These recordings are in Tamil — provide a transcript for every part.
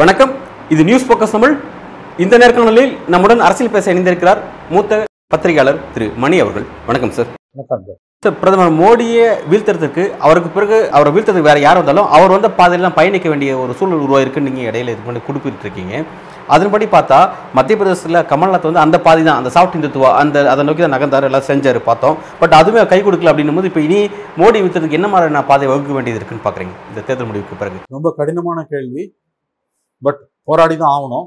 வணக்கம். இது நியூஸ் போக்கஸ் தமிழ். இந்த நேர்காணலில் நம்முடன் அரசியல் பேச இணைந்திருக்கிறார் மூத்த பத்திரிகையாளர் திரு மணி அவர்கள். வணக்கம் சார் வணக்கம் சார் பிரதமர் மோடியை வீழ்த்துறதுக்கு அவருக்கு பிறகு அவரை வீழ்த்துறதுக்கு வேற யார் வந்தாலும் அவர் வந்த பாதையில் தான் பயணிக்க வேண்டிய ஒரு சூழல் உருவாயிருக்குன்னு நீங்கள் இடையில இது பண்ணி குறிப்பிட்டு இருக்கீங்க அதன்படி பார்த்தா மத்திய பிரதேசத்தில் கமல்நாத் வந்து அந்த பாதி தான் அந்த சாஃப்ட் இந்துத்துவா அந்த அதை நோக்கி தான் நகர்ந்தார் எல்லாம் செஞ்சார் பார்த்தோம். பட் அதுவுமே கை கொடுக்கல அப்படின்னும் போது இப்போ இனி மோடி வித்ததுக்கு என்ன மாதிரியான பாதை வகுக்க வேண்டியது இருக்குன்னு பார்க்குறீங்க இந்த தேர்தல் முடிவுக்கு பிறகு. ரொம்ப கடினமான கேள்வி. பட் போராடி தான் ஆகணும்.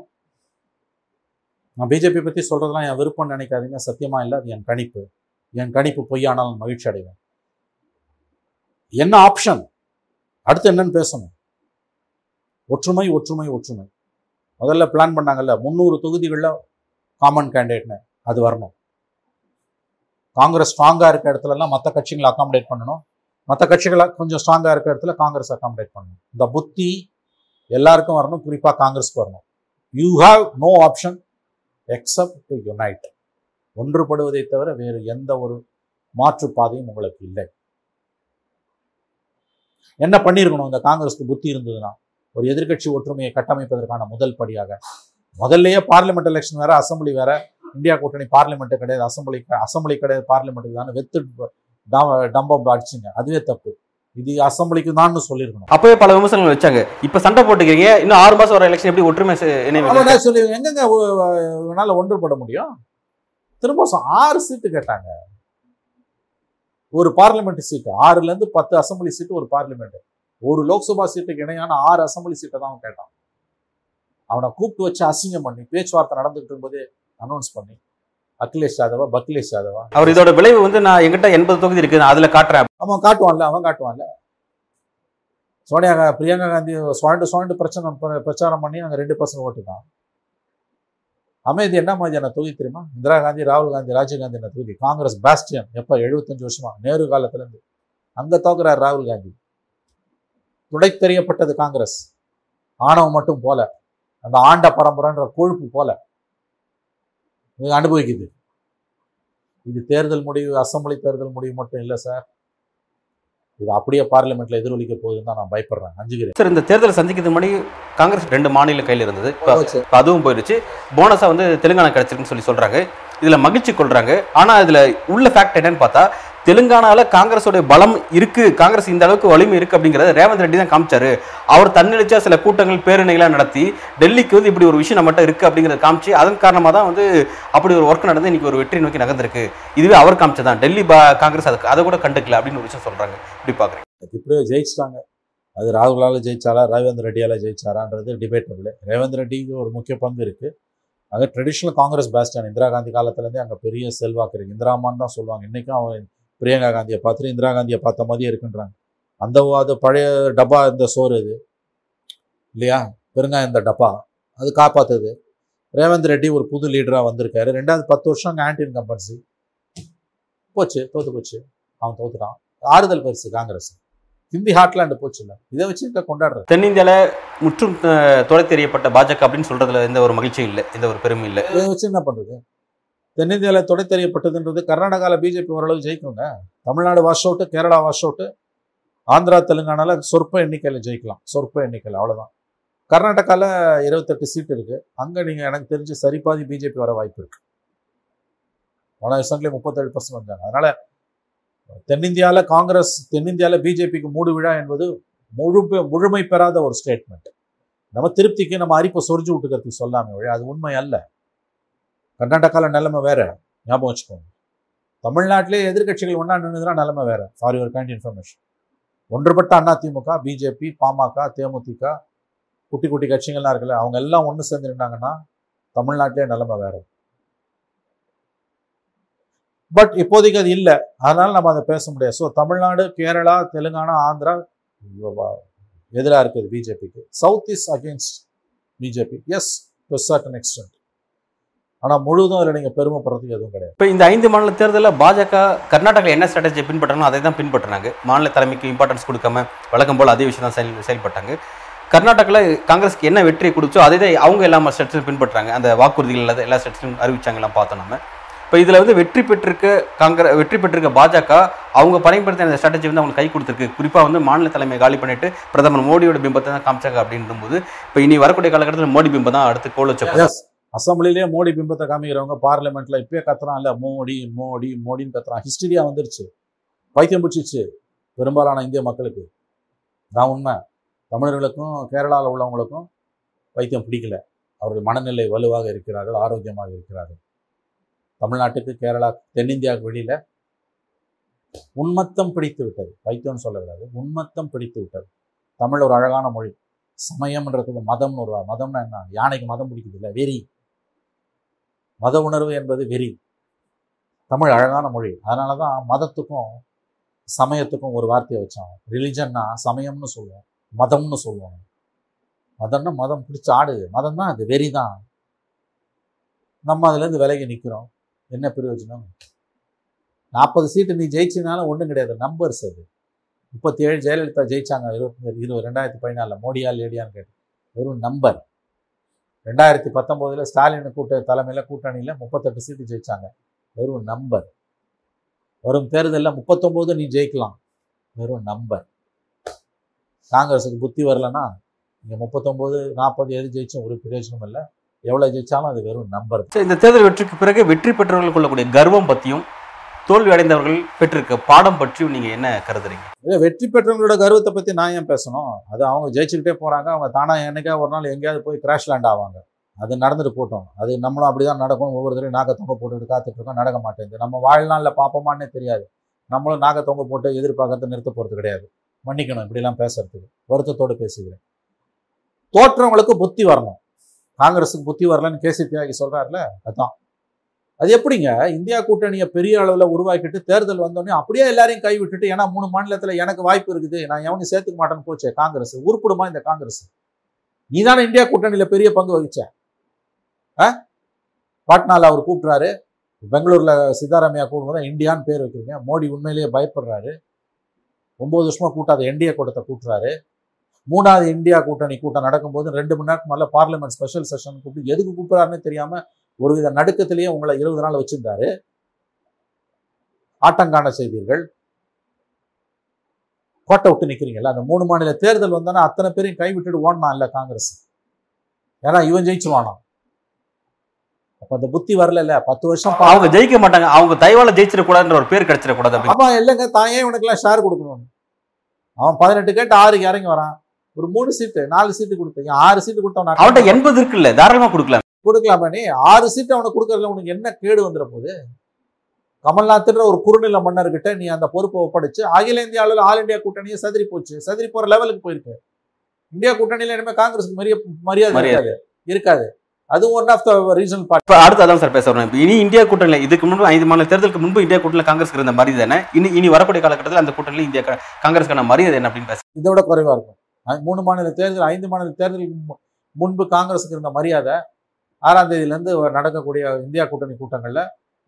நான் பிஜேபி பற்றி சொல்கிறதெல்லாம் என் விருப்பம் நினைக்காதீங்க. சத்தியமாக இல்லை அது என் கணிப்பு. என் கணிப்பு பொய்யானாலும் மகிழ்ச்சி அடைவேன். என்ன ஆப்ஷன் அடுத்து என்னன்னு பேசணும். ஒற்றுமை ஒற்றுமை ஒற்றுமை. முதல்ல பிளான் பண்ணாங்கல்ல முந்நூறு தொகுதிகளில் காமன் கேண்டிடேட்னு அது வரணும். காங்கிரஸ் ஸ்ட்ராங்காக இருக்க இடத்துலலாம் மற்ற கட்சிகளை அக்காமடேட் பண்ணணும். மற்ற கட்சிகளை கொஞ்சம் ஸ்ட்ராங்காக இருக்க இடத்துல காங்கிரஸ் அக்காமடேட் பண்ணணும். இந்த புத்தி எல்லாருக்கும் வரணும் குறிப்பாக காங்கிரஸ்க்கு வரணும். You have no option except to unite ஒன்றுபடுவதை தவிர வேறு எந்த ஒரு மாற்று பாதையும் உங்களுக்கு இல்லை. என்ன பண்ணியிருக்கணும்? இந்த காங்கிரஸ்க்கு புத்தி இருந்ததுன்னா ஒரு எதிர்க்கட்சி ஒற்றுமையை கட்டமைப்பதற்கான முதல் படியாக. முதல்லயே பார்லிமெண்ட் எலெக்ஷன் வேற அசம்பிளி வேற. இந்தியா கூட்டணி பார்லிமெண்ட் கிடையாது அசம்பிளி அசம்பிளி கிடையாது பார்லிமெண்ட்டுக்கு தான் வெத்து டம்பம் அடிச்சுங்க. அதுவே தப்பு. இது அசம்பிளிக்கு தான் சொல்லியிருக்கணும் அப்பவே பல விமர்சனங்கள் வச்சாங்க. இப்போ சண்டை போட்டுக்கிறீங்க இன்னும் ஆறு மாசம் வர எலெக்ஷன் எப்படி ஒற்றுமை சொல்லி எங்கெங்க இவனால ஒன்றுபட முடியும். திரும்ப ஆறு சீட்டு கேட்டாங்க. ஒரு பார்லிமெண்ட் சீட்டு. ஆறுல இருந்து பத்து அசம்பிளி சீட்டு ஒரு பார்லிமெண்ட் ஒரு லோக்சபா சீட்டுக்கு இணையான ஆறு அசம்பிளி சீட்டை தான் அவன் கேட்டான். அவனை கூப்பிட்டு வச்சு அசிங்கம் பண்ணி பேச்சுவார்த்தை நடந்துகிட்டு இருக்கும்போதே அனௌன்ஸ் பண்ணி அகிலேஷ் யாதவா பக்லேஷ் யாதவா? அவர் இதோட விளைவு வந்து நான் என்கிட்ட எண்பது தொகுதி இருக்கு நான் அதுல காட்டுறேன். அவன் காட்டுவான்ல அவன் காட்டுவான்ல. சோனியா பிரியங்கா காந்தி சுவாண்டு சுவாண்டு பிரச்சனை பிரச்சாரம் பண்ணி அங்கே ரெண்டு பர்சன்ட் ஓட்டு தான். அமைதி என்ன மாதிரியான தொகுதி தெரியுமா? இந்திரா காந்தி ராகுல் காந்தி ராஜீவ் காந்தி என்ன தொகுதி? காங்கிரஸ் பாஸ்டியன் எப்போ? எழுபத்தஞ்சு வருஷமா? நேரு காலத்துல இருந்து. அங்க தோக்குறார் ராகுல் காந்தி. துடைத்தெறியப்பட்டது காங்கிரஸ். ஆணவம் மட்டும் போல அந்த ஆண்ட பரம்பரைன்ற கொழுப்பு போல இது அனுபவிக்குது. இது தேர்தல் முடிவு அசம்பிளி தேர்தல் முடிவு மட்டும் இல்லை சார். இது அப்படியே பார்லிமெண்ட்ல எதிரொலிக்க போகுதுன்னு தான் நான் பயப்படுறேன். அஞ்சுகிறேன். சார் இந்த தேர்தலை சந்திக்கிறதுக்கு முன்னாடி காங்கிரஸ் ரெண்டு மாநில கையில் இருந்தது. இப்ப அதுவும் போயிருச்சு. போனஸா வந்து தெலுங்கானா கிடைச்சிருக்குன்னு சொல்லி சொல்றாங்க. இதுல மகிழ்ச்சி கொள்றாங்க. ஆனா இதுல உள்ள ஃபேக்ட் என்னன்னு பார்த்தா தெலுங்கானாவில் காங்கிரஸோட பலம் இருக்குது காங்கிரஸ் இந்த அளவுக்கு வலிமை இருக்குது அப்படிங்கிறத ரேவந்த் ரெட்டி தான் காமிச்சார். அவர் தன்னெழுச்சியாக சில கூட்டங்கள் பேரணிகளாக நடத்தி டெல்லிக்கு வந்து இப்படி ஒரு விஷயம் நம்மகிட்ட இருக்குது அப்படிங்கிறத காமிச்சு அதன் காரணமாக தான் வந்து அப்படி ஒரு ஒர்க் நடந்து இன்னைக்கு ஒரு வெற்றி நோக்கி நகர்ந்திருக்கு. இதுவே அவர் காமிச்சதான் டெல்லி பா- காங்கிரஸ் அதுக்கு அதை கூட கண்டுக்கல அப்படின்னு ஒரு விஷயம் சொல்கிறாங்க இப்படி பார்க்குறேன் இப்படியே ஜெயிச்சிட்டாங்க. அது ராகுலால ஜெயிச்சாரா ரேவந்த் ரெட்டியால ஜெயிச்சாரான்றது டிபேட்டபிள் ரேவந்த் ரெட்டிக்கு ஒரு முக்கிய பங்கு இருக்குது அது ட்ரெடிஷ்னல் காங்கிரஸ் பேஸ்டான் இந்திரா காந்தி காலத்துலேருந்தே அங்கே பெரிய செல்வாக்கு இருக்குது இந்திராமான் தான் சொல்லுவாங்க. இன்றைக்கும் அவன் பிரியங்கா காந்தியை பார்த்துட்டு இந்திரா காந்தியை பார்த்த மாதிரியே இருக்குன்றாங்க. அந்த அது பழைய டப்பா இந்த சோறு இது. இல்லையா? பெருங்காயம் இந்த டப்பா. அது காப்பாத்துது. ரேவந்த் ரெட்டி ஒரு புது லீடராக வந்திருக்காரு. ரெண்டாவது பத்து வருஷம் அங்கே ஆன்டி இன்கம்பன்சி போச்சு தோத்து போச்சு. அவன் தோத்துட்டான். ஆறுதல் பரிசு காங்கிரஸ். ஹிந்தி ஹார்ட்லாண்டு போச்சு இல்லை இதை வச்சு கொண்டாடுறது. தென்னிந்தியால முற்றும் தொலை தெரியப்பட்ட பாஜக அப்படின்னு சொல்றதுல எந்த ஒரு மகிழ்ச்சியும் இல்லை. எந்த ஒரு பெருமையும் இல்லை. இதை வச்சு என்ன பண்றது? தென்னிந்தியாவில் தொடை தெரியப்பட்டதுன்றது கர்நாடகாவில் பிஜேபி ஓரளவு ஜெயிக்குங்க. Tamil Nadu wash out Kerala wash out Andhra தெலுங்கானால சொற்ப எண்ணிக்கையில் ஜெயிக்கலாம். சொற்ப எண்ணிக்கையில் அவ்வளோதான் கர்நாடகாவில் இருபத்தெட்டு சீட் இருக்குது அங்கே நீங்கள் எனக்கு தெரிஞ்சு சரிபாதி பிஜேபி வர வாய்ப்பு இருக்கு. போன வருஷங்களே முப்பத்தேழு பர்சன்ட் வந்தாங்க. அதனால் தென்னிந்தியாவில் காங்கிரஸ் தென்னிந்தியாவில் பிஜேபிக்கு மூடு விழா என்பது முழு முழுமை பெறாத ஒரு ஸ்டேட்மெண்ட் நம்ம திருப்திக்கு நம்ம அரிப்பை சொரிஞ்சு விட்டுக்கிறதுக்கு சொல்லாமே ஒழிய அது உண்மை அல்ல. கர்நாடகாவில் நிலைமை வேறு. ஞாபகம் வச்சுக்கோங்க. தமிழ்நாட்டிலே எதிர்க்கட்சிகள் ஒன்றா நின்றுதுனா நிலைமை வேறு. ஃபார் யுவர் கைண்ட் இன்ஃபர்மேஷன் ஒன்றுபட்ட அதிமுக பிஜேபி பாமக தேமுதிக குட்டி குட்டி கட்சிகள்லாம் இருக்குல்ல அவங்க எல்லாம் ஒன்று சேர்ந்துருந்தாங்கன்னா தமிழ்நாட்டிலே நிலைமை வேறு. பட் இப்போதைக்கு அது இல்லை. அதனால் நம்ம அதை பேச முடியாது. ஸோ தமிழ்நாடு கேரளா தெலுங்கானா ஆந்திரா எதிராக இருக்குது பிஜேபிக்கு south is against BJP yes to certain extent ஆனால் முழுதும் அதில் நீங்கள் பெருமைப்படுறதுக்கு எதுவும் கிடையாது. இப்போ இந்த ஐந்து மாநில தேர்தலில் பாஜக கர்நாடகாவில் என்ன ஸ்ட்ராட்டஜி பின்பற்றணும் அதை தான் பின்பற்றினாங்க மாநில தலைமைக்கு இம்பார்ட்டன்ஸ் கொடுக்காம வழக்கம் போல் அதே விஷயம் தான் செயல் செயல்பட்டாங்க. கர்நாடகால காங்கிரஸ்க்கு என்ன வெற்றியை கொடுத்தோ அதே தான் அவங்க எல்லா ஸ்டேட்ஸும் பின்பற்றாங்க அந்த வாக்குறுதிகள் எல்லா எல்லா ஸ்டேட்ஸும் அறிவிச்சாங்கலாம் பார்த்தோம் நம்ம. இப்போ இதில் வந்து வெற்றி பெற்றிருக்க காங்கிரஸ் வெற்றி பெற்றிருக்க பாஜக அவங்க பயன்படுத்தின அந்த ஸ்ட்ராட்டஜி வந்து அவங்க கை கொடுத்துருக்கு. குறிப்பாக வந்து மாநில தலைமையை காலி பண்ணிட்டு பிரதமர் மோடியோட பிம்பத்தை தான் காமிச்சாங்க அப்படின்னும் போது இப்போ இனி வரக்கூடிய காலகட்டத்தில் மோடி பிம்பம் தான் அடுத்து கோல் வச்ச அசம்பிளிலே மோடி பிம்பத்தை காமிக்கிறவங்க பார்லிமெண்ட்டில் இப்பயே கத்துறான் இல்லை மோடி மோடி மோடின்னு கத்துறான். ஹிஸ்டரியா வந்துருச்சு. பைத்தியம் பிடிச்சிச்சு பெரும்பாலான இந்திய மக்களுக்கு. நான் உண்மை. தமிழர்களுக்கும் கேரளாவில் உள்ளவங்களுக்கும் பைத்தியம் பிடிக்கல. அவர்கள் மனநிலை வலுவாக இருக்கிறார்கள் ஆரோக்கியமாக இருக்கிறார்கள். தமிழ்நாட்டுக்கு கேரளா தென்னிந்தியாவுக்கு வெளியில் உன்மத்தம் பிடித்து விட்டது. பைத்தியம்னு சொல்லக்கூடாது. உன்மத்தம் பிடித்து விட்டது. தமிழ் ஒரு அழகான மொழி. சமயம்ன்றதுக்கு மதம்னு ஒரு மதம்னா என்ன? யானைக்கு மதம் பிடிக்குது இல்லை. வெறி. மத உணர்வு என்பது வெறி. தமிழ் அழகான மொழி. அதனால தான் மதத்துக்கும் சமயத்துக்கும் ஒரு வார்த்தையை வச்சோம் ரிலிஜன்னா சமயம்னு சொல்லுவோம். மதம்னு சொல்லுவோம். மதம்னா மதம் பிடிச்ச ஆடு. மதம் தான் அது. வெறி தான் நம்ம அதுலேருந்து விலகி நிற்கிறோம் என்ன பிரயோஜனம்? நாற்பது சீட்டு நீ ஜெயிச்சினாலும் ஒன்றும் கிடையாது. நம்பர்ஸ் அது. முப்பத்தி ஏழு ஜெயலலிதா ஜெயிச்சாங்க. இருபத்தி இருபது ரெண்டாயிரத்தி பதினாலில். மோடியா லேடியான்னு கேட்டு வெறும் நம்பர் ரெண்டாயிரத்தி பத்தொம்போதில் ஸ்டாலின் கூட்ட தலைமையில் கூட்டணியில் முப்பத்தெட்டு சீட்டு ஜெயிச்சாங்க. வெறும் நம்பர் வரும் தேர்தலில் முப்பத்தொம்போது நீ ஜெயிக்கலாம். வெறும் நம்பர் காங்கிரஸுக்கு புத்தி வரலன்னா இங்கே முப்பத்தொம்போது நாற்பது எது ஜெயிச்சும் ஒரு பிரயோஜனம் இல்லை. எவ்வளோ ஜெயித்தாலும் அது வெறும் நம்பர் இந்த தேர்தல் வெற்றிக்கு பிறகு வெற்றி பெற்றவர்கள் கொள்ளக்கூடிய கர்வம் பற்றியும் தோல்வி அடைந்தவர்கள் பெற்றிருக்க பாடம் பற்றி நீங்கள் என்ன கருதுறீங்க? இதே வெற்றி பெற்றவங்களோட கருவத்தை பற்றி நான் ஏன் பேசணும்? அது அவங்க ஜெயிச்சுக்கிட்டே போகிறாங்க அவங்க தானாக என்னைக்கா ஒரு நாள் எங்கேயாவது போய் கிராஷ் லேண்ட் ஆவாங்க. அது நடந்துட்டு போட்டோம். அது நம்மளும் அப்படி தான் நடக்கும் ஒவ்வொரு தடவையும் நாக தொங்க போட்டுட்டு காத்துட்ருக்கோம் நடக்க மாட்டேங்குது. நம்ம வாழ்நாளில் பார்ப்போமான்னே தெரியாது. நம்மளும் நாக தொங்க போட்டு எதிர்பார்க்கறத நிறுத்த போகிறது கிடையாது. மன்னிக்கணும் இப்படிலாம் பேசுறதுக்கு. வருத்தத்தோடு பேசுகிறேன். தோற்றவங்களுக்கு புத்தி வரணும். காங்கிரஸுக்கு புத்தி வரலன்னு கேசி தியாகி சொல்கிறாருல அதான். அது எப்படிங்க? இந்தியா கூட்டணியை பெரிய அளவில் உருவாக்கிட்டு தேர்தல் வந்தோடனே அப்படியே எல்லாரையும் கைவிட்டுட்டு ஏன்னா மூணு மாநிலத்தில் எனக்கு வாய்ப்பு இருக்குது நான் எவனையும் சேர்த்துக்க மாட்டேன்னு போச்சே காங்கிரஸ். உருப்பிடுமா இந்த காங்கிரஸ்? நீ தானே இந்தியா கூட்டணியில் பெரிய பங்கு வகிச்ச. ஆ? பாட்னால அவர் கூப்பிட்றாரு. பெங்களூரில் சித்தாராமையா கூப்பிடும்போது இந்தியான்னு பேர் வைக்கிறீங்க மோடி உண்மையிலேயே பயப்படுறாரு. ஒம்பது வருஷமாக கூட்டாத என்டிஏ கூட்டத்தை கூட்டுறாரு மூணாவது இந்தியா கூட்டணி கூட்டம் நடக்கும்போது ரெண்டு மணி நேரத்துக்கு மேலே பார்லிமெண்ட் ஸ்பெஷல் செஷன் கூப்பிட்டு எதுக்கு கூப்பிட்றாருன்னு தெரியாமல் தெரியாம ஒருவித நடுக்கத்திலேயே உங்களை இருபது நாள் வச்சிருந்தாரு. ஆட்டங்காண செய்தீர்கள் கோட்டை விட்டு நிக்கிறீங்கல்ல அந்த மூணு மாநில தேர்தல் வந்தோன்னா அத்தனை பேரையும் கை விட்டுட்டு ஓடனா இல்ல காங்கிரஸ். ஏன்னா இவன் ஜெயிச்சுவானா அப்ப அந்த புத்தி வரல பத்து வருஷம் அவங்க ஜெயிக்க மாட்டாங்க. அவங்க தயவால ஜெயிச்சிடக்கூடாதுன்ற ஒரு பேர் கிடைச்சிடக்கூடாது அப்பா இல்லைங்க தான் ஏன் இவனுக்குலாம் ஷேர் கொடுக்கணும்? அவன் பதினெட்டு கேட்டு ஆறுக்கு இறங்கி வரான். ஒரு மூணு சீட்டு நாலு சீட்டு கொடுத்தீங்க ஆறு சீட்டு கொடுத்தவன் அவன்கிட்ட எண்பது இருக்குல்ல தாராளமா கொடுக்கலாம். கொடுக்கலாமே ஆறு சீட்டு அவனுக்கு கொடுக்கறதுல உனக்கு என்ன கேடு வந்துட போகுது? கமல்நாத்ன்ற ஒரு குறுநில மன்னர்கிட்ட நீ அந்த பொறுப்பை ஒப்படைச்சு அகில இந்திய அளவில் ஆல் இந்தியா கூட்டணியே சதுரி போச்சு. சதுரி போற லெவலுக்கு போயிருக்கு. இந்தியா கூட்டணியில இனிமே காங்கிரஸுக்கு மரிய மரியாதை மரியாதை. இருக்காது. இருக்காது. அது one of the regional party இப்ப அடுத்து அதான் சார் பேச வரணும். இப்ப இனி இந்தியா கூட்டணியில இதுக்கு முன்பு ஐந்து மாநில தேர்தலுக்கு முன்பு இந்தியா கூட்டணியில காங்கிரஸ் இருந்த மாதிரி தானே இனி இனி வரக்கூடிய காலகட்டத்தில் அந்த கூட்டணியில் இந்தியா காங்கிரஸ்க்கான மரியாதை என்ன அப்படின்னு பேச இதை விட குறைவா இருக்கும். மூணு மாநில தேர்தல் ஐந்து மாநில தேர்தலுக்கு முன்பு காங்கிரஸுக்கு இருந்த மரியாதை ஆறாம் தேதியிலேருந்து நடக்கக்கூடிய இந்தியா கூட்டணி கூட்டங்கள்ல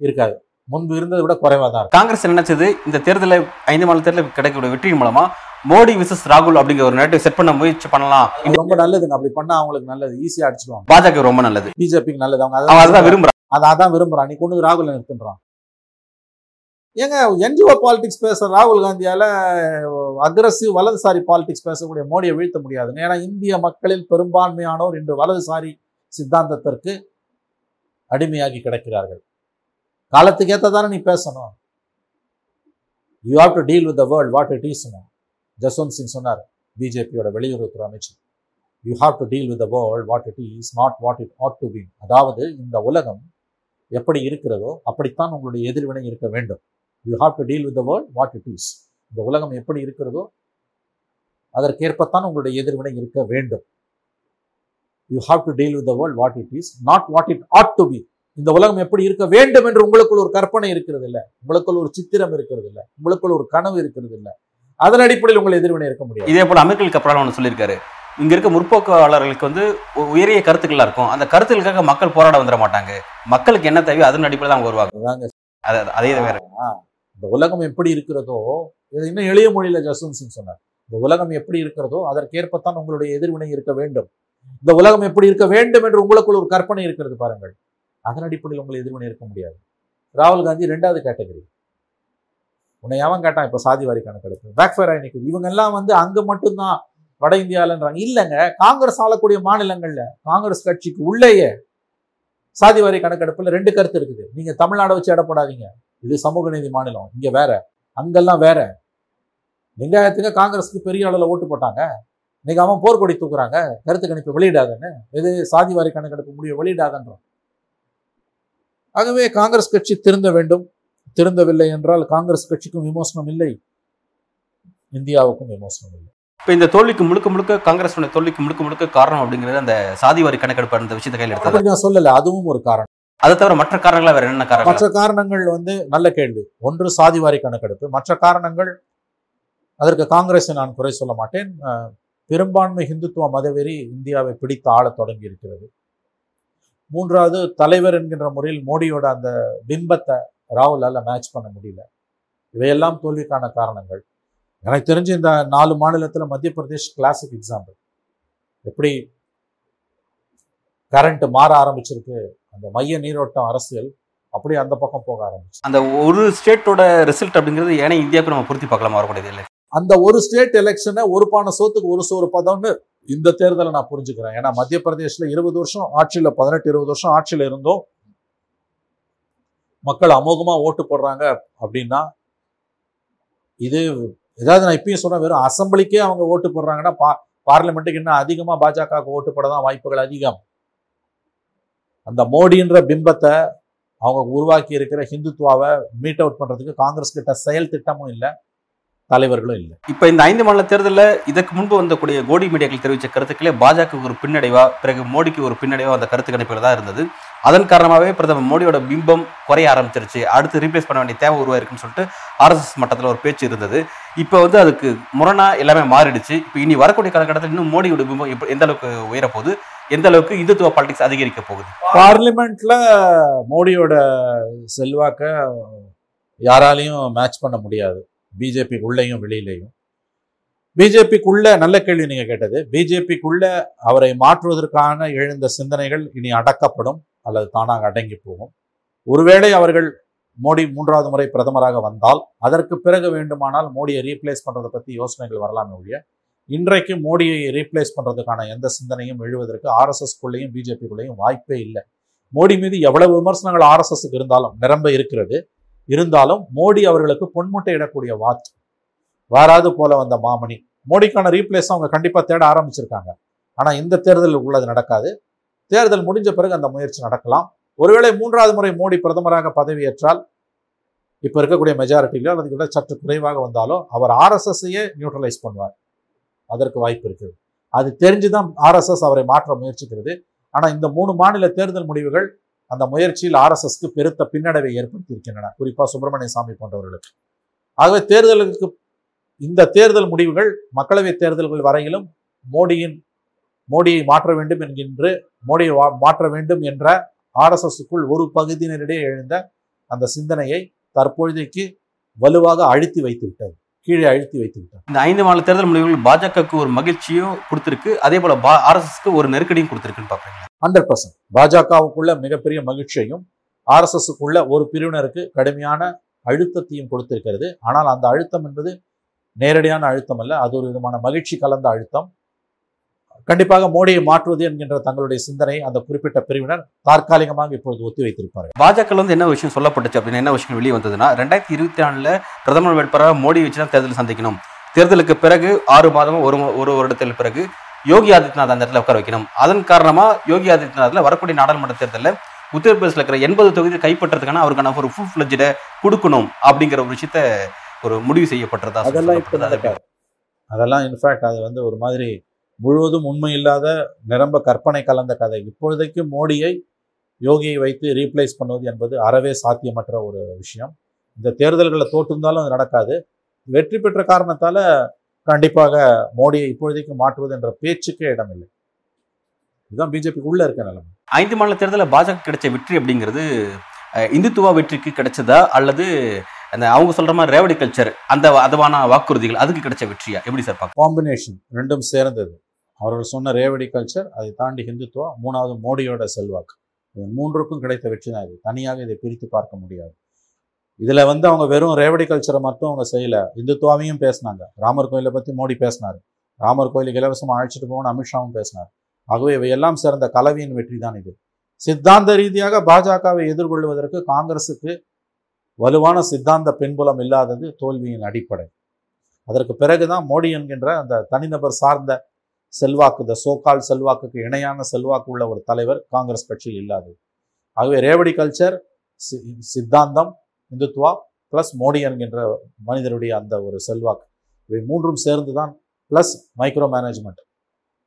இருக்காது. முன்பு இருந்ததை விட குறைவா தான் காங்கிரஸ் நினைச்சது? இந்த தேர்தலில் ஐந்து மாநில தேர்தலில் கிடைக்கக்கூடிய வெற்றியின் மூலமா மோடி விசஸ் ராகுல் அப்படிங்கிற ஒரு நேரத்தை செட் பண்ண முயற்சி பண்ணலாம். ரொம்ப நல்லதுங்க. அப்படி பண்ணா அவங்களுக்கு நல்லது. ஈஸியா அடிச்சிடுவாங்க. பாஜக ரொம்ப நல்லது. பிஜேபிக்கு நல்லது. அவங்க அதான் விரும்புறாங்க. அதை அதான் விரும்புறான் நீ கொண்டு ராகுல் நிறுத்துன்றான். ஏங்க என்ஜிஓ பாலிடிக்ஸ் பேசுற ராகுல் காந்தியால அக்ரஸிவ் வலதுசாரி பாலிடிக்ஸ் பேசக்கூடிய மோடியை வீழ்த்த முடியாதுங்க. ஏன்னா இந்திய மக்களில் பெரும்பான்மையானோர் இன்று வலதுசாரி சித்தாந்தத்திற்கு அடிமையாகி கிடக்கிறார்கள். காலத்துக்கு ஏற்றதானே நீ பேசணும்? You have to deal with the world what it is Jaswant Singh சொன்னார் பிஜேபியோட வெளியுறவுத்துறை அமைச்சர். You have to deal with the world what it is not what it ought to be அதாவது இந்த உலகம் எப்படி இருக்கிறதோ அப்படித்தான் உங்களுடைய எதிர்வினை இருக்க வேண்டும். You have to deal with the world what it is இந்த உலகம் எப்படி இருக்கிறதோ அதற்கேற்பத்தான் உங்களுடைய எதிர்வினை இருக்க வேண்டும். You have to deal with the world what it is not what it ought to be இந்த உலகம் எப்படி இருக்க வேண்டும் என்று உங்களுக்குள் ஒரு கற்பனை இருக்கிறது இல்ல உங்களுக்குள் ஒரு சித்திரம் இருக்கிறது இல்ல உங்களுக்குள் ஒரு கனவு இருக்கிறது இல்ல அதன் அடிப்படையில் உங்கள் எதிர்வினை இருக்க முடியாது. இதே போல அமெரிக்கல் கப்ரால் ஒன்று சொல்லியிருக்காரு. இங்க இருக்க முற்போக்காளர்களுக்கு வந்து உயரிய கருத்துக்களா இருக்கும். அந்த கருத்துக்களுக்காக மக்கள் போராட வந்துட மாட்டாங்க. மக்களுக்கு என்ன தேவையோ அதன் அடிப்படையில் தான் வருவாங்க. அது- வேற. இந்த உலகம் எப்படி இருக்கிறதோ இதை இன்னும் எளிய மொழியில ஜஸ்வந்த் சிங் சொன்னார். இந்த உலகம் எப்படி இருக்கிறதோ அதற்கேற்பத்தான் உங்களுடைய எதிர்வினை இருக்க வேண்டும். இந்த உலகம் எப்படி இருக்க வேண்டும் என்று உங்களுக்குள் ஒரு கற்பனை இருக்கிறது பாருங்கள். அதன் அடிப்படையில் உங்களை எதிர்வினை இருக்க முடியாது. ராகுல் காந்தி ரெண்டாவது கேட்டகரி உன்னை அவன் கேட்டான்? இப்போ சாதிவாரி கணக்கெடுப்பு. பேக்ஃபயர் ஆகி நிற்குது இவங்க எல்லாம் வந்து அங்க மட்டும்தான் வட இந்தியாலன்றாங்க. இல்லைங்க. காங்கிரஸ் ஆளக்கூடிய மாநிலங்கள்ல காங்கிரஸ் கட்சிக்கு உள்ளேயே சாதிவாரி கணக்கெடுப்புல ரெண்டு கருத்து இருக்குது. நீங்க தமிழ்நாடை வச்சு இடப்படாதீங்க இது சமூக நீதி மாநிலம். இங்க வேற. அங்கெல்லாம் வேற. வெங்காயத்துக்கு காங்கிரஸுக்கு பெரிய அளவில் ஓட்டு போட்டாங்க. இன்னைக்கு அவன் போர்க்கொடி தூக்குறாங்க. கருத்து கணிப்பு வெளியிடாதன்னு. எது சாதிவாரி கணக்கெடுப்பு முடிவு வெளியிடாதன்றான் ஆகவே காங்கிரஸ் கட்சி திருந்த வேண்டும். திருந்தவில்லை என்றால் காங்கிரஸ் கட்சிக்கும் விமோசனம் இல்லை. இந்தியாவுக்கும் விமோசனம் இல்லை. இப்போ இந்த தோல்விக்கு முழுக்க முழுக்க காங்கிரஸ் தோல்விக்கு முழுக்க முழுக்க காரணம் அப்படிங்கிறது அந்த சாதிவாரி கணக்கெடுப்பு அந்த விஷயத்தை கையில் எடுத்தது. நான் சொல்லல அதுவும் ஒரு காரணம். அதை தவிர மற்ற காரணங்களா வேற என்ன காரணங்கள்? மற்ற காரணங்கள் வந்து நல்ல கேள்வி. ஒன்று சாதிவாரி கணக்கெடுப்பு மற்ற காரணங்கள் அதற்கு காங்கிரஸை நான் குறை சொல்ல மாட்டேன். பெரும்பான்மை இந்துத்துவ மதவெறி இந்தியாவை பிடித்து ஆளத் தொடங்கி இருக்கிறது மூன்றாவது தலைவர் என்கின்ற முறையில் மோடியோட அந்த பிம்பத்தை ராகுலால் மேட்ச் பண்ண முடியல. இவையெல்லாம் தோல்விக்கான காரணங்கள். எனக்கு தெரிஞ்சு இந்த நாலு மாநிலத்தில் மத்திய பிரதேஷ் கிளாசிக் எக்ஸாம்பிள் எப்படி கரண்ட் மாற ஆரம்பிச்சிருக்கு அந்த மைய நீரோட்டம் அரசியல் அப்படியே அந்த பக்கம் போக ஆரம்பிச்சு. அந்த ஒரு ஸ்டேட்டோட ரிசல்ட் அப்படிங்கிறது ஏன்னா இந்தியாவுக்கு நம்ம பொருத்தி பார்க்கலாமா? வரக்கூடியது இல்லை. அந்த ஒரு ஸ்டேட் எலெக்ஷனை ஒரு பானை சோத்துக்கு ஒரு சோறு பதம்னு இந்த தேர்தலை நான் புரிஞ்சுக்கிறேன். ஏன்னா மத்திய பிரதேசில் இருபது வருஷம் ஆட்சியில பதினெட்டு இருபது வருஷம் ஆட்சியில இருந்தோம். மக்கள் அமோகமா ஓட்டு போடுறாங்க அப்படின்னா இது ஏதாவது நான் இப்பயும் சொன்னேன் வெறும் அசம்பிளிக்கே அவங்க ஓட்டு போடுறாங்கன்னா பா பார்லிமெண்ட்டுக்கு இன்னும் அதிகமாக பாஜகவுக்கு ஓட்டு போட தான் வாய்ப்புகள் அதிகம். அந்த மோடின்ற பிம்பத்தை அவங்க உருவாக்கி இருக்கிற ஹிந்துத்வாவை மீட் அவுட் பண்ணுறதுக்கு காங்கிரஸ் கிட்ட செயல் திட்டமும் இல்லை. தலைவர்களும் இல்லை. இப்போ இந்த ஐந்து மாநில தேர்தலில் இதற்கு முன்பு வந்தக்கூடிய கோடி மீடியாக்கள் தெரிவித்த கருத்துக்களே பாஜகவுக்கு ஒரு பின்னடைவா பிறகு மோடிக்கு ஒரு பின்னடைவா அந்த கருத்து கணிப்புகள் தான் இருந்தது. அதன் காரணமாகவே பிரதமர் மோடியோட பிம்பம் குறைய ஆரம்பிச்சிருச்சு. அடுத்து ரீப்ளேஸ் பண்ண வேண்டிய தேவை உருவாயிருக்குன்னு சொல்லிட்டு ஆர்எஸ்எஸ் மட்டத்தில் ஒரு பேச்சு இருந்தது. இப்போ வந்து அதுக்கு முரணா எல்லாமே மாறிடுச்சு. இப்போ இனி வரக்கூடிய காலகட்டத்தில் இன்னும் மோடியோட பிம்பம் எப்ப- எந்த அளவுக்கு உயரப்போகுது? எந்த அளவுக்கு இந்துத்துவ பாலிடிக்ஸ் அதிகரிக்க போகுது? பார்லிமெண்ட்ல மோடியோட செல்வாக்க யாராலையும் மேட்ச் பண்ண முடியாது. பிஜேபி உள்ளேயும் வெளியிலையும். பிஜேபிக்குள்ள நல்ல கேள்வி நீங்க கேட்டது. பிஜேபிக்குள்ள அவரை மாற்றுவதற்கான எழுந்த சிந்தனைகள் இனி அடக்கப்படும் அல்லது தானாக அடங்கி போகும். ஒருவேளை அவர்கள் மோடி மூன்றாவது முறை பிரதமராக வந்தால் அதற்கு பிறகு வேண்டுமானால் மோடியை ரீப்ளேஸ் பண்றதை பத்தி யோசனைகள் வரலாமே ஒழிய இன்றைக்கு மோடியை ரீப்ளேஸ் பண்றதுக்கான எந்த சிந்தனையும் எழுவதற்கு ஆர்எஸ்எஸ்குள்ளேயும் பிஜேபிக்குள்ளேயும் வாய்ப்பே இல்லை. மோடி மீது எவ்வளவு விமர்சனங்கள் ஆர்எஸ்எஸ்க்கு இருந்தாலும் நிரம்ப இருக்கிறது. இருந்தாலும் மோடி அவர்களுக்கு பொன்முட்டை இடக்கூடிய வாத்து வாராது போல வந்த மாமணி. மோடிக்கான ரீப்ளேஸ் அவங்க கண்டிப்பாக தேட ஆரம்பிச்சிருக்காங்க. ஆனால் இந்த தேர்தலில் உள்ளது நடக்காது. தேர்தல் முடிஞ்ச பிறகு அந்த முயற்சி நடக்கலாம். ஒருவேளை மூன்றாவது முறை மோடி பிரதமராக பதவியேற்றால் இப்போ இருக்கக்கூடிய மெஜாரிட்டியிலோ அல்லது விட சற்று குறைவாக வந்தாலோ அவர் ஆர்எஸ்எஸ்ஸையே நியூட்ரலைஸ் பண்ணுவார். அதற்கு வாய்ப்பு இருக்குது. அது தெரிஞ்சுதான் ஆர்எஸ்எஸ் அவரை மாற்ற முயற்சிக்கிறது. ஆனால் இந்த மூணு மாநில தேர்தல் முடிவுகள் அந்த முயற்சியில் ஆர்எஸ்எஸ்க்கு பெருத்த பின்னடைவை ஏற்படுத்தி இருக்கின்றன குறிப்பாக சுப்பிரமணிய சாமி போன்றவர்களுக்கு. ஆகவே தேர்தலுக்கு இந்த தேர்தல் முடிவுகள் மக்களவை தேர்தல்கள் வரையிலும் மோடியின் மோடியை மாற்ற வேண்டும் என்கின்ற மோடியை வா- மாற்ற வேண்டும் என்ற ஆர்எஸ்எஸ்க்குள் ஒரு பகுதியினரிடையே எழுந்த அந்த சிந்தனையை தற்பொழுதைக்கு வலுவாக அழுத்தி வைத்து விட்டது கீழே அழுத்தி வைத்து விட்டது இந்த ஐந்து மாநில தேர்தல் முடிவுகள் பாஜகவுக்கு ஒரு மகிழ்ச்சியும் கொடுத்திருக்கு. அதே போல ஆர்எஸ்எஸ்க்கு ஒரு நெருக்கடியும் கொடுத்திருக்குன்னு பாக்குறீங்க ஹண்ட்ரட் பர்சன்ட் பாஜகவுக்குள்ள மிகப்பெரிய மகிழ்ச்சியையும் ஆர்எஸ்எஸ்க்குள்ள ஒரு பிரிவினருக்கு கடுமையான அழுத்தத்தையும் கொடுத்திருக்கிறது. ஆனால் அந்த அழுத்தம் என்பது நேரடியான அழுத்தம் அல்ல அது ஒரு விதமான மகிழ்ச்சி கலந்த அழுத்தம். கண்டிப்பாக மோடியை மாற்றுவது என்கின்ற தங்களுடைய சிந்தனை அந்த குறிப்பிட்ட பிரிவினர் தற்காலிகமாக இப்பொழுது ஒத்தி வைத்திருப்பார்கள் பாஜக வந்து என்ன விஷயம் சொல்லப்பட்டுச்சு அப்படின்னு என்ன விஷயம் வெளியே வந்ததுன்னா ரெண்டாயிரத்தி இருபத்தி நாலுல பிரதமர் வேட்பாளராக மோடி வச்சு தான் தேர்தல் சந்திக்கணும். தேர்தலுக்கு பிறகு ஆறு மாதமும் ஒரு ஒரு வருடத்தில் பிறகு யோகி ஆதித்யநாத் அந்த இடத்துல உட்கார வைக்கணும். அதன் காரணமா யோகி ஆதித்யநாத்ல வரக்கூடிய நாடாளுமன்ற தேர்தலில் உத்தரப்பிரதேசில் இருக்கிற எண்பது தொகுதி கைப்பற்றதுக்கான அவருக்கான ஒரு ஃபுல் ஃபிளஜ்ட கொடுக்கணும் அப்படிங்கிற ஒரு விஷயத்த ஒரு முடிவு செய்யப்பட்டதா அதெல்லாம் அதெல்லாம் இன்ஃபேக்ட் அது வந்து ஒரு மாதிரி முழுவதும் உண்மை இல்லாத நிரம்ப கற்பனை கலந்த கதை. இப்பொழுதைக்கு மோடியை யோகியை வைத்து ரீப்ளேஸ் பண்ணுவது என்பது அறவே சாத்தியமற்ற ஒரு விஷயம். இந்த தேர்தல்களை தோற்றிருந்தாலும் அது நடக்காது. வெற்றி பெற்ற காரணத்தால கண்டிப்பாக மோடியை இப்பொழுதைக்கு மாற்றுவது என்ற பேச்சுக்கே இடமில்லை. இதுதான் பிஜேபிக்கு உள்ள இருக்க நிலைமை. ஐந்து மாநில தேர்தலில் பாஜக கிடைச்ச வெற்றி அப்படிங்கிறது இந்துத்துவா வெற்றிக்கு கிடைச்சதா அல்லது அந்த அவங்க சொல்ற மாதிரி ரேவடி கல்ச்சர் அந்த அதுவான வாக்குறுதிகள் அதுக்கு கிடைச்ச வெற்றியா? எப்படி சார் பார்க்க? காம்பினேஷன் ரெண்டும் சேர்ந்தது. அவர்கள் சொன்ன ரேவடி கல்ச்சர் அதை தாண்டி ஹிந்துத்துவா மூணாவது மோடியோட செல்வாக்கு. மூன்றுக்கும் கிடைத்த வெற்றி தான் இது. தனியாக இதை பிரித்து பார்க்க முடியாது. இதில் வந்து அவங்க வெறும் ரேவடி கல்ச்சரை மட்டும் அவங்க செய்யலை. இந்துத்துவாவையும் பேசினாங்க. ராமர் கோயிலை பற்றி மோடி பேசினார். ராமர் கோயிலுக்கு இலவசமாக அழைச்சிட்டு போகணும்னு அமித்ஷாவும் பேசினார். ஆகவே இவையெல்லாம் சேர்ந்த கலவையின் வெற்றி தான் இது. சித்தாந்த ரீதியாக பாஜகவை எதிர்கொள்வதற்கு காங்கிரஸுக்கு வலுவான சித்தாந்த பின்புலம் இல்லாதது தோல்வியின் அடிப்படை. அதற்கு பிறகுதான் மோடி என்கின்ற அந்த தனிநபர் சார்ந்த செல்வாக்கு இந்த சோகால் செல்வாக்குக்கு இணையான செல்வாக்கு உள்ள ஒரு தலைவர் காங்கிரஸ் கட்சியில் இல்லாது ஆகவே ரேவடி கல்ச்சர் சி- சித்தாந்தம் இந்துத்துவா ப்ளஸ் மோடி என்கின்ற மனிதருடைய அந்த ஒரு செல்வாக்கு. இவை மூன்றும் சேர்ந்து தான் ப்ளஸ் மைக்ரோ மேனேஜ்மெண்ட்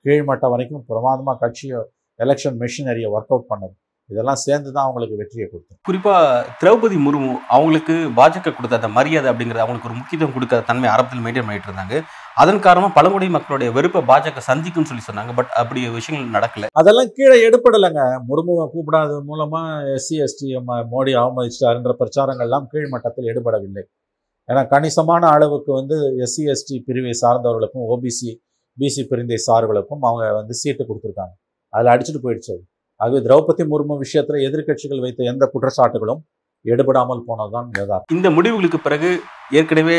கீழ்மட்டம் வரைக்கும் பிரமாதமாக கட்சியை எலெக்ஷன் மெஷினரியை ஒர்க் அவுட் பண்ணது. இதெல்லாம் சேர்ந்து தான் அவங்களுக்கு வெற்றியை கொடுத்தது. குறிப்பா திரௌபதி முர்மு அவங்களுக்கு பாஜக கொடுத்த அந்த மரியாதை அப்படிங்கிறது அவங்களுக்கு ஒரு முக்கியத்துவம் கொடுக்காத தன்மை ஆரம்பத்தில் மெயின்டைன் பண்ணிட்டு இருந்தாங்க. அதன் காரணமா பழங்குடி மக்களுடைய வெறுப்பை பாஜக சந்திக்கும்னு சொல்லி சொன்னாங்க. பட் அப்படி விஷயங்கள் நடக்கல. அதெல்லாம் கீழே எடுப்படலைங்க. முர்முவை கூப்பிடாதது மூலமா எஸ்சி எஸ்டி மோடி அவமதிச்சிட்டாருன்ற பிரச்சாரங்கள்லாம் கீழ்மட்டத்தில் எடுபடவில்லை. ஏன்னா கணிசமான அளவுக்கு வந்து எஸ்சி எஸ்டி பிரிவை சார்ந்தவர்களுக்கும் ஓபிசி பிசி பிரிந்தை சார்களுக்கும் அவங்க வந்து சீட்டு கொடுத்துருக்காங்க. அதில் அடிச்சுட்டு போயிடுச்சு. ஆகவே திரௌபதி முர்மு விஷயத்துல எதிர்க்கட்சிகள் வைத்த எந்த குற்றச்சாட்டுகளும் எடுபடாமல் போனதுதான் யதார்த்தம். இந்த முடிவுகளுக்கு பிறகு ஏற்கனவே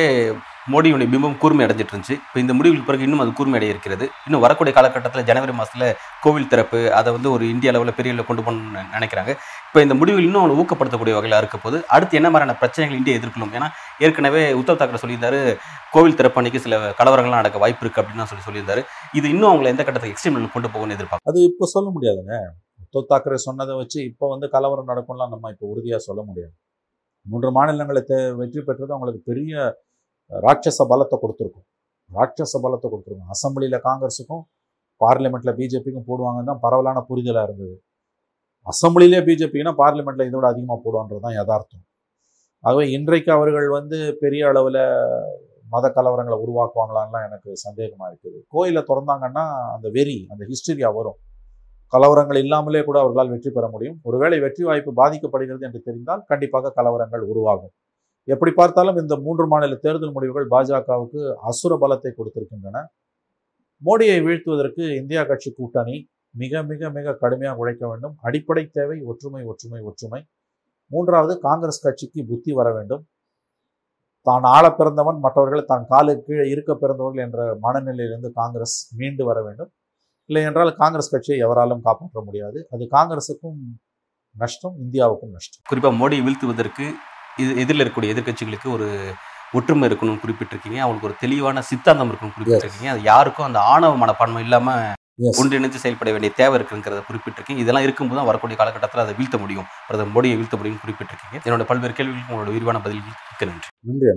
மோடியுடைய பிம்பம் கூர்மை அடைஞ்சிட்டு இருந்துச்சு. இப்போ இந்த முடிவுகளுக்கு பிறகு இன்னும் அது கூர்மை அடைய இருக்கிறது. இன்னும் வரக்கூடிய காலகட்டத்தில் ஜனவரி மாசத்துல கோவில் திறப்பு அதை வந்து ஒரு இந்திய அளவில் பெரிய அளவில் கொண்டு போகணும்னு நினைக்கிறாங்க. இப்போ இந்த முடிவுகள் இன்னும் அவங்களை ஊக்கப்படுத்தக்கூடிய வகையில் இருக்க போது அடுத்து என்ன மாதிரியான பிரச்சனைகள் இந்தியா எதிர்கொள்ளும்? ஏன்னா ஏற்கனவே உத்தவ் தாக்கரே சொல்லியிருந்தாரு கோவில் திறப்பு அன்னைக்கு சில கலவரங்கள்லாம் நடக்க வாய்ப்பு இருக்கு அப்படின்னு சொல்லி சொல்லியிருந்தாரு. இது இன்னும் அவங்களை எந்த கட்டத்துக்கு எக்ஸ்ட்ரீம் கொண்டு போகணும்னு எதிர்பார்க்கும் அது இப்போ சொல்ல முடியாதுங்க. உத்தவ் தாக்கரே சொன்னதை வச்சு இப்போ வந்து கலவரம் நடக்கும்லாம் நம்ம இப்போ உறுதியாக சொல்ல முடியாது. மூன்று மாநிலங்களை தே- வெற்றி பெற்றது அவங்களுக்கு பெரிய ராட்சச பலத்தை கொடுத்துருக்கும். ராட்சச பலத்தை கொடுத்துருக்கும். அசம்பிளியில் காங்கிரஸுக்கும் பார்லிமெண்ட்டில் பிஜேபிக்கும் போடுவாங்கன்னு தான் பரவலான புரிதலாக இருந்தது. அசம்பிளிலே பிஜேபினா பார்லிமெண்ட்டில் இதோட அதிகமாக போடுவான்றது தான் யதார்த்தம். ஆகவே இன்றைக்கு அவர்கள் வந்து பெரிய அளவில் மத கலவரங்களை உருவாக்குவாங்களான்லாம் எனக்கு சந்தேகமாக இருக்குது. கோயிலை திறந்தாங்கன்னா அந்த வெறி அந்த ஹிஸ்டரியா வரும். கலவரங்கள் இல்லாமலே கூட அவர்களால் வெற்றி பெற முடியும். ஒருவேளை வெற்றி வாய்ப்பு பாதிக்கப்படுகிறது என்று தெரிந்தால் கண்டிப்பாக கலவரங்கள் உருவாகும். எப்படி பார்த்தாலும் இந்த மூன்று மாநில தேர்தல் முடிவுகள் பாஜகவுக்கு அசுர பலத்தை கொடுத்திருக்கின்றன. மோடியை வீழ்த்துவதற்கு இந்தியா கட்சி கூட்டணி மிக மிக மிக கடுமையாக உழைக்க வேண்டும். அடிப்படை தேவை ஒற்றுமை ஒற்றுமை ஒற்றுமை. மூன்றாவது காங்கிரஸ் கட்சிக்கு புத்தி வர வேண்டும். தான் ஆள பிறந்தவன் மற்றவர்கள் தான் காலுக்கு கீழே இருக்க பிறந்தவர்கள் என்ற மனநிலையிலிருந்து காங்கிரஸ் மீண்டு வர வேண்டும். இல்லை என்றால் காங்கிரஸ் கட்சியை எவராலும் காப்பாற்ற முடியாது. அது காங்கிரசுக்கும் நஷ்டம் இந்தியாவுக்கும் நஷ்டம். குறிப்பாக மோடியை வீழ்த்துவதற்கு இது எதிரில் இருக்கக்கூடிய எதிர்க்கட்சிகளுக்கு ஒரு ஒற்றுமை இருக்கணும்னு குறிப்பிட்டிருக்கீங்க. அவங்களுக்கு ஒரு தெளிவான சித்தாந்தம் இருக்கணும்னு குறிப்பிட்டிருக்கீங்க. அது யாருக்கும் அந்த ஆணவ மனப்பான்மை இல்லாம ஒன்றிணைந்து செயல்பட வேண்டிய தேவை இருக்குங்கிறத குறிப்பிட்டிருக்கீங்க. இதெல்லாம் இருக்கும்போது தான் வரக்கூடிய காலகட்டத்தில் அதை வீழ்த்த முடியும். பிரதமர் மோடியை வீழ்த்த முடியும்னு குறிப்பிட்டிருக்கீங்க. என்னோட பல்வேறு கேள்விகளுக்கு உங்களோட விரிவான பதில்களுக்கு நன்றி. நன்றி